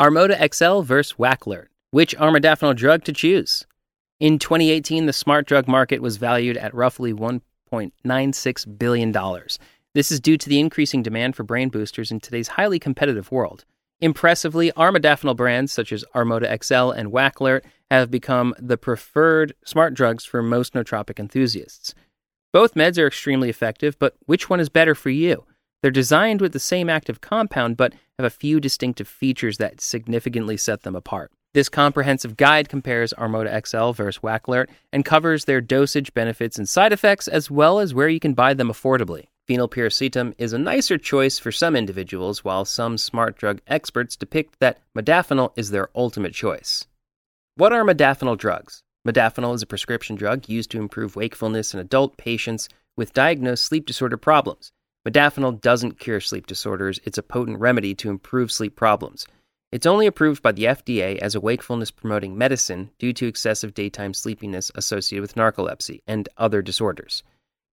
Armoda XL versus Waklert. Which armodafinil drug to choose? In 2018, the smart drug market was valued at roughly $1.96 billion. This is due to the increasing demand for brain boosters in today's highly competitive world. Impressively, armodafinil brands such as Armoda XL and Waklert have become the preferred smart drugs for most nootropic enthusiasts. Both meds are extremely effective, but which one is better for you? They're designed with the same active compound, but have a few distinctive features that significantly set them apart. This comprehensive guide compares Armoda XL versus Waklert and covers their dosage, benefits, and side effects, as well as where you can buy them affordably. Phenylpiracetam is a nicer choice for some individuals, while some smart drug experts depict that modafinil is their ultimate choice. What are modafinil drugs? Modafinil is a prescription drug used to improve wakefulness in adult patients with diagnosed sleep disorder problems. Modafinil doesn't cure sleep disorders, it's a potent remedy to improve sleep problems. It's only approved by the FDA as a wakefulness promoting medicine due to excessive daytime sleepiness associated with narcolepsy and other disorders.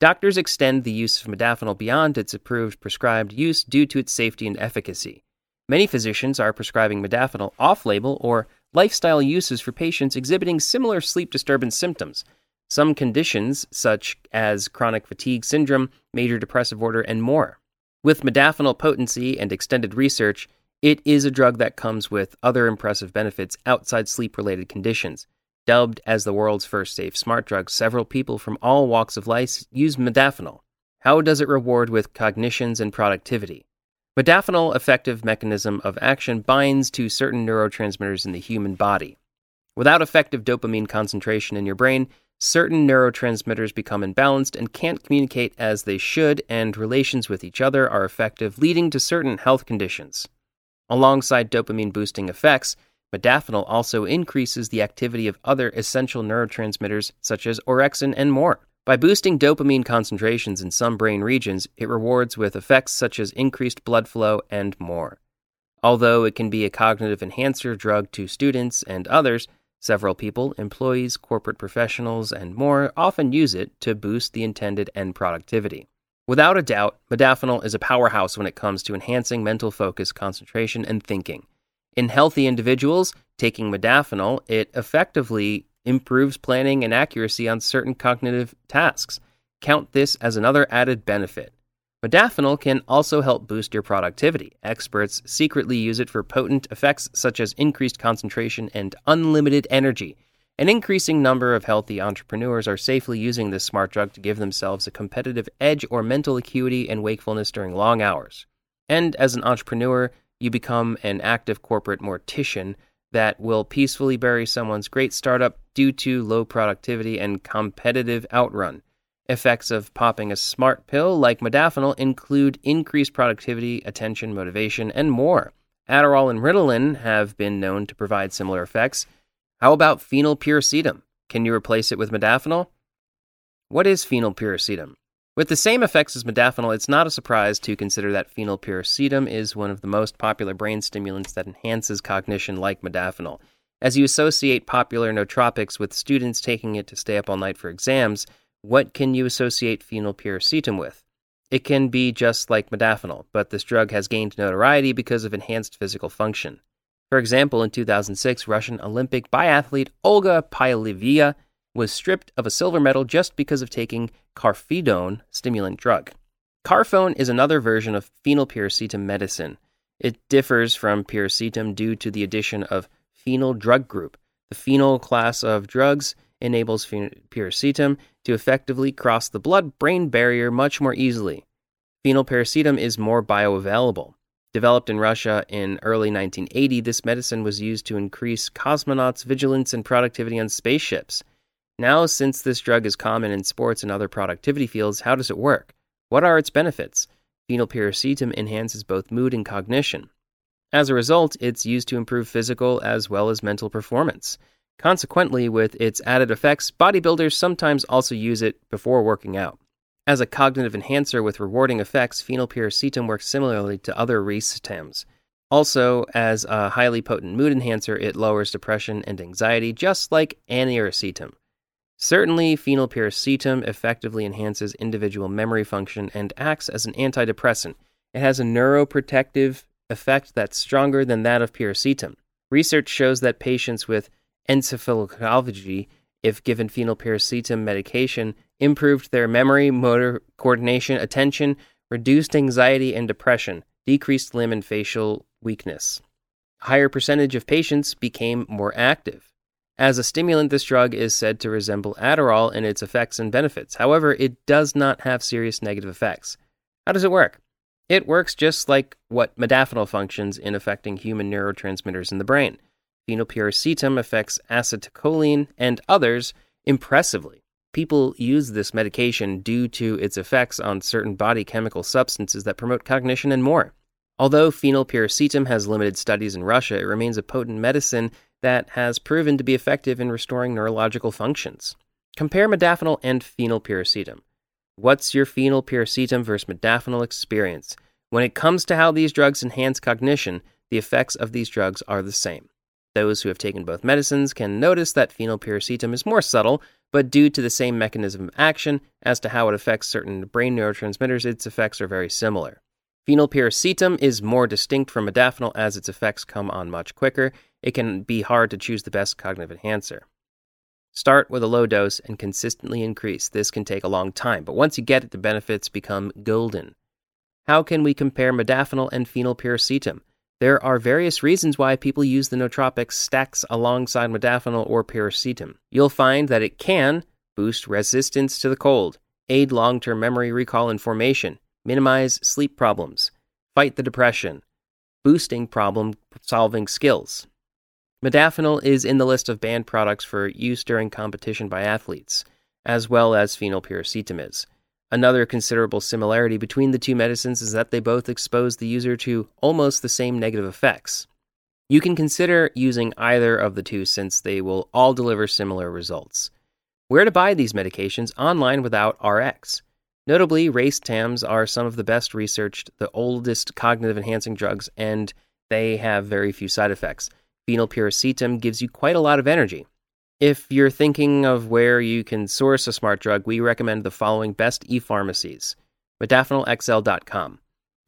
Doctors extend the use of modafinil beyond its approved prescribed use due to its safety and efficacy. Many physicians are prescribing modafinil off label or lifestyle uses for patients exhibiting similar sleep disturbance symptoms. Some conditions, such as chronic fatigue syndrome, major depressive order, and more. With modafinil potency and extended research, it is a drug that comes with other impressive benefits outside sleep related conditions. Dubbed as the world's first safe smart drug, several people from all walks of life use modafinil. How does it reward with cognitions and productivity? Modafinil effective mechanism of action binds to certain neurotransmitters in the human body. Without effective dopamine concentration in your brain, certain neurotransmitters become imbalanced and can't communicate as they should, and relations with each other are effective, leading to certain health conditions. Alongside dopamine boosting effects, modafinil also increases the activity of other essential neurotransmitters such as orexin and more. By boosting dopamine concentrations in some brain regions, it rewards with effects such as increased blood flow and more. Although it can be a cognitive enhancer drug to students and others, several people, employees, corporate professionals, and more often use it to boost the intended end productivity. Without a doubt, modafinil is a powerhouse when it comes to enhancing mental focus, concentration, and thinking. In healthy individuals, taking modafinil, it effectively improves planning and accuracy on certain cognitive tasks. Count this as another added benefit. Modafinil can also help boost your productivity. Experts secretly use it for potent effects such as increased concentration and unlimited energy. An increasing number of healthy entrepreneurs are safely using this smart drug to give themselves a competitive edge or mental acuity and wakefulness during long hours. And as an entrepreneur, you become an active corporate mortician that will peacefully bury someone's great startup due to low productivity and competitive outrun. Effects of popping a smart pill like modafinil include increased productivity, attention, motivation, and more. Adderall and Ritalin have been known to provide similar effects. How about phenylpiracetam? Can you replace it with modafinil? What is phenylpiracetam? With the same effects as modafinil, it's not a surprise to consider that phenylpiracetam is one of the most popular brain stimulants that enhances cognition like modafinil. As you associate popular nootropics with students taking it to stay up all night for exams, what can you associate phenylpiracetam with? It can be just like modafinil, but this drug has gained notoriety because of enhanced physical function. For example, in 2006, Russian Olympic biathlete Olga Pyleva was stripped of a silver medal just because of taking carphedon stimulant drug. Carphedon is another version of phenylpiracetam medicine. It differs from piracetam due to the addition of phenyl drug group. The phenyl class of drugs enables piracetam to effectively cross the blood brain barrier much more easily. Phenylpiracetam is more bioavailable. Developed in Russia in early 1980, this medicine was used to increase cosmonauts' vigilance and productivity on spaceships. Now, since this drug is common in sports and other productivity fields, how does it work? What are its benefits? Phenylpiracetam enhances both mood and cognition. As a result, it's used to improve physical as well as mental performance. Consequently, with its added effects, bodybuilders sometimes also use it before working out. As a cognitive enhancer with rewarding effects, phenylpiracetam works similarly to other racetams. Also, as a highly potent mood enhancer, it lowers depression and anxiety, just like aniracetam. Certainly, phenylpiracetam effectively enhances individual memory function and acts as an antidepressant. It has a neuroprotective effect that's stronger than that of piracetam. Research shows that patients with encephalopathy, if given phenylpiracetam medication, improved their memory, motor coordination, attention, reduced anxiety and depression, decreased limb and facial weakness. Higher percentage of patients became more active. As a stimulant, this drug is said to resemble Adderall in its effects and benefits. However, it does not have serious negative effects. How does it work? It works just like what modafinil functions in affecting human neurotransmitters in the brain. Phenylpiracetam affects acetylcholine and others impressively. People use this medication due to its effects on certain body chemical substances that promote cognition and more. Although phenylpiracetam has limited studies in Russia, it remains a potent medicine that has proven to be effective in restoring neurological functions. Compare modafinil and phenylpiracetam. What's your phenylpiracetam versus modafinil experience? When it comes to how these drugs enhance cognition, the effects of these drugs are the same. Those who have taken both medicines can notice that phenylpiracetam is more subtle, but due to the same mechanism of action as to how it affects certain brain neurotransmitters, its effects are very similar. Phenylpiracetam is more distinct from modafinil as its effects come on much quicker. It can be hard to choose the best cognitive enhancer. Start with a low dose and consistently increase. This can take a long time, but once you get it, the benefits become golden. How can we compare modafinil and phenylpiracetam? There are various reasons why people use the nootropics stacks alongside modafinil or piracetam. You'll find that it can boost resistance to the cold, aid long term memory recall and formation, minimize sleep problems, fight the depression, boosting problem solving skills. Modafinil is in the list of banned products for use during competition by athletes, as well as phenylpiracetam is. Another considerable similarity between the two medicines is that they both expose the user to almost the same negative effects. You can consider using either of the two since they will all deliver similar results. Where to buy these medications online without RX? Notably, racetams are some of the best researched, the oldest cognitive enhancing drugs, and they have very few side effects. Phenylpiracetam gives you quite a lot of energy. If you're thinking of where you can source a smart drug, we recommend the following best e-pharmacies. ModafinilXL.com.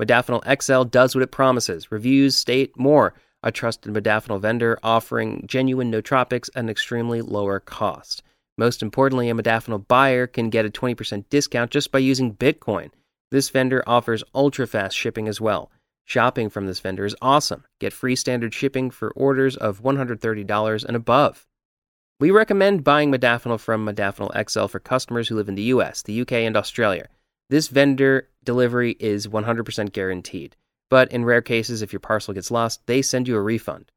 Modafinil XL does what it promises. Reviews state more. A trusted modafinil vendor offering genuine nootropics at an extremely lower cost. Most importantly, a modafinil buyer can get a 20% discount just by using Bitcoin. This vendor offers ultra fast shipping as well. Shopping from this vendor is awesome. Get free standard shipping for orders of $130 and above. We recommend buying modafinil from Modafinil XL for customers who live in the US, the UK, and Australia. This vendor delivery is 100% guaranteed. But in rare cases, if your parcel gets lost, they send you a refund.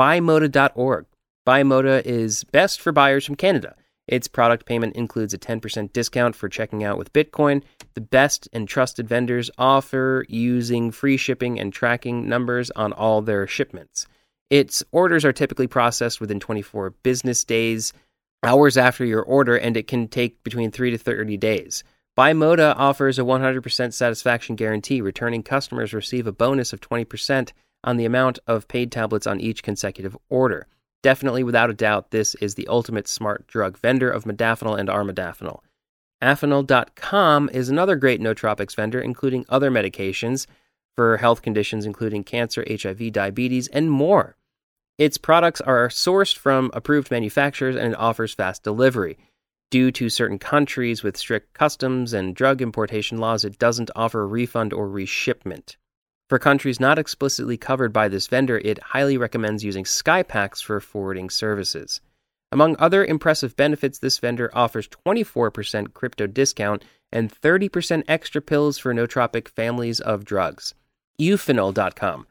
Buymoda.org. Buymoda is best for buyers from Canada. Its product payment includes a 10% discount for checking out with Bitcoin. The best and trusted vendors offer using free shipping and tracking numbers on all their shipments. Its orders are typically processed within 24 business days, hours after your order, and it can take between 3 to 30 days. Buymoda offers a 100% satisfaction guarantee. Returning customers receive a bonus of 20% on the amount of paid tablets on each consecutive order. Definitely, without a doubt, this is the ultimate smart drug vendor of modafinil and armodafinil. Afanil.com is another great nootropics vendor, including other medications for health conditions including cancer, HIV, diabetes, and more. Its products are sourced from approved manufacturers and it offers fast delivery. Due to certain countries with strict customs and drug importation laws, it doesn't offer refund or reshipment. For countries not explicitly covered by this vendor, it highly recommends using Skypacks for forwarding services. Among other impressive benefits, this vendor offers 24% crypto discount and 30% extra pills for nootropic families of drugs. Eufanol.com.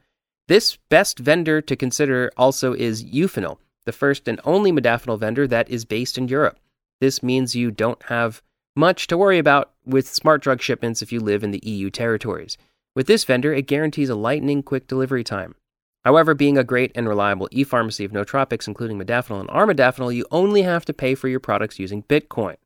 This best vendor to consider also is Eufanol, the first and only modafinil vendor that is based in Europe. This means you don't have much to worry about with smart drug shipments if you live in the EU territories. With this vendor, it guarantees a lightning quick delivery time. However, being a great and reliable e pharmacy of nootropics, including modafinil and armodafinil, you only have to pay for your products using Bitcoin.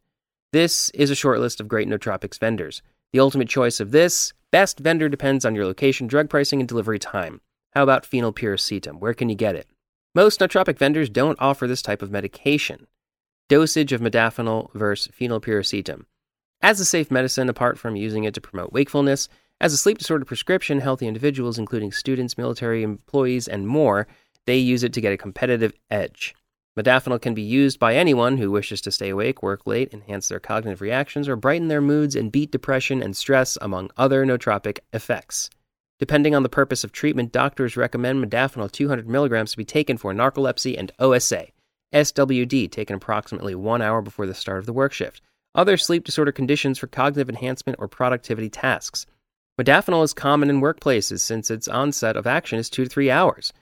This is a short list of great nootropics vendors. The ultimate choice of this best vendor depends on your location, drug pricing, and delivery time. How about phenylpiracetam? Where can you get it? Most nootropic vendors don't offer this type of medication. Dosage of modafinil versus phenylpiracetam. As a safe medicine, apart from using it to promote wakefulness, As a sleep disorder prescription, healthy individuals, including students, military employees, and more, they use it to get a competitive edge. Modafinil can be used by anyone who wishes to stay awake, work late, enhance their cognitive reactions, or brighten their moods and beat depression and stress, among other nootropic effects. Depending on the purpose of treatment, doctors recommend modafinil 200 milligrams to be taken for narcolepsy and OSA. SWD taken approximately one hour before the start of the work shift. Other sleep disorder conditions for cognitive enhancement or productivity tasks. Modafinil is common in workplaces since its onset of action is two to three hours.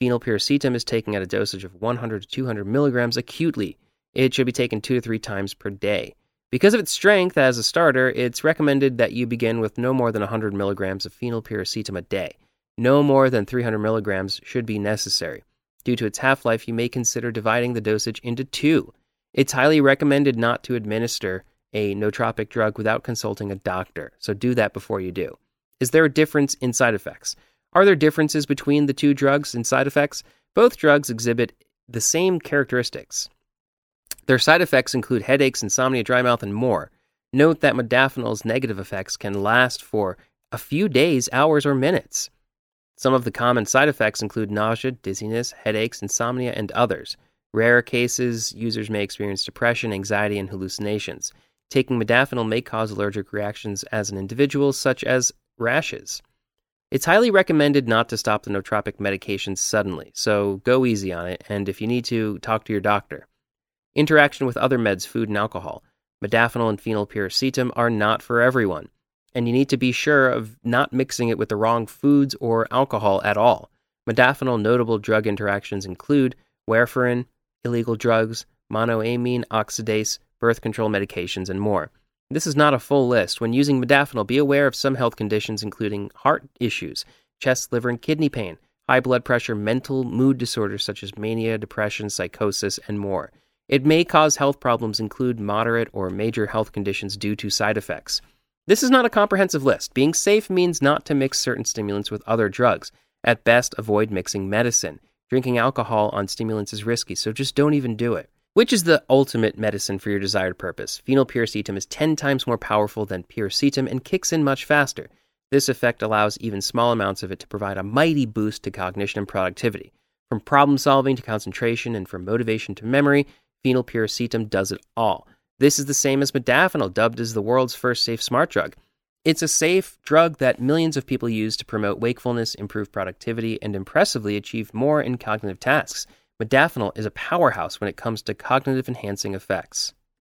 Phenylpiracetam is taken at a dosage of 100 to 200 milligrams acutely. It should be taken two to three times per day. Because of its strength as a starter, it's recommended that you begin with no more than 100 milligrams of phenylpiracetam a day. No more than 300 milligrams should be necessary. Due to its half life, you may consider dividing the dosage into two. It's highly recommended not to administer a nootropic drug without consulting a doctor, so do that before you do. Is there a difference in side effects? Are there differences between the two drugs in side effects? Both drugs exhibit the same characteristics. Their side effects include headaches, insomnia, dry mouth, and more. Note that modafinil's negative effects can last for a few days, hours, or minutes. Some of the common side effects include nausea, dizziness, headaches, insomnia, and others. Rare cases, users may experience depression, anxiety, and hallucinations. Taking modafinil may cause allergic reactions as an individual, such as rashes. It's highly recommended not to stop the nootropic medication suddenly, so go easy on it, and if you need to, talk to your doctor. Interaction with other meds, food, and alcohol. Modafinil and phenylpiracetam are not for everyone, and you need to be sure of not mixing it with the wrong foods or alcohol at all. Modafinil notable drug interactions include warfarin, illegal drugs, monoamine oxidase, birth control medications, and more. This is not a full list. When using modafinil, be aware of some health conditions, including heart issues, chest, liver, and kidney pain, high blood pressure, mental mood disorders such as mania, depression, psychosis, and more. It may cause health problems, include moderate or major health conditions due to side effects. This is not a comprehensive list. Being safe means not to mix certain stimulants with other drugs. At best, avoid mixing medicine. Drinking alcohol on stimulants is risky, so just don't even do it. Which is the ultimate medicine for your desired purpose? Phenylpiracetam is 10 times more powerful than piracetam and kicks in much faster. This effect allows even small amounts of it to provide a mighty boost to cognition and productivity. From problem solving to concentration and from motivation to memory, phenylpiracetam does it all. This is the same as modafinil, dubbed as the world's first safe smart drug. It's a safe drug that millions of people use to promote wakefulness, improve productivity, and impressively achieve more in cognitive tasks. Modafinil is a powerhouse when it comes to cognitive enhancing effects.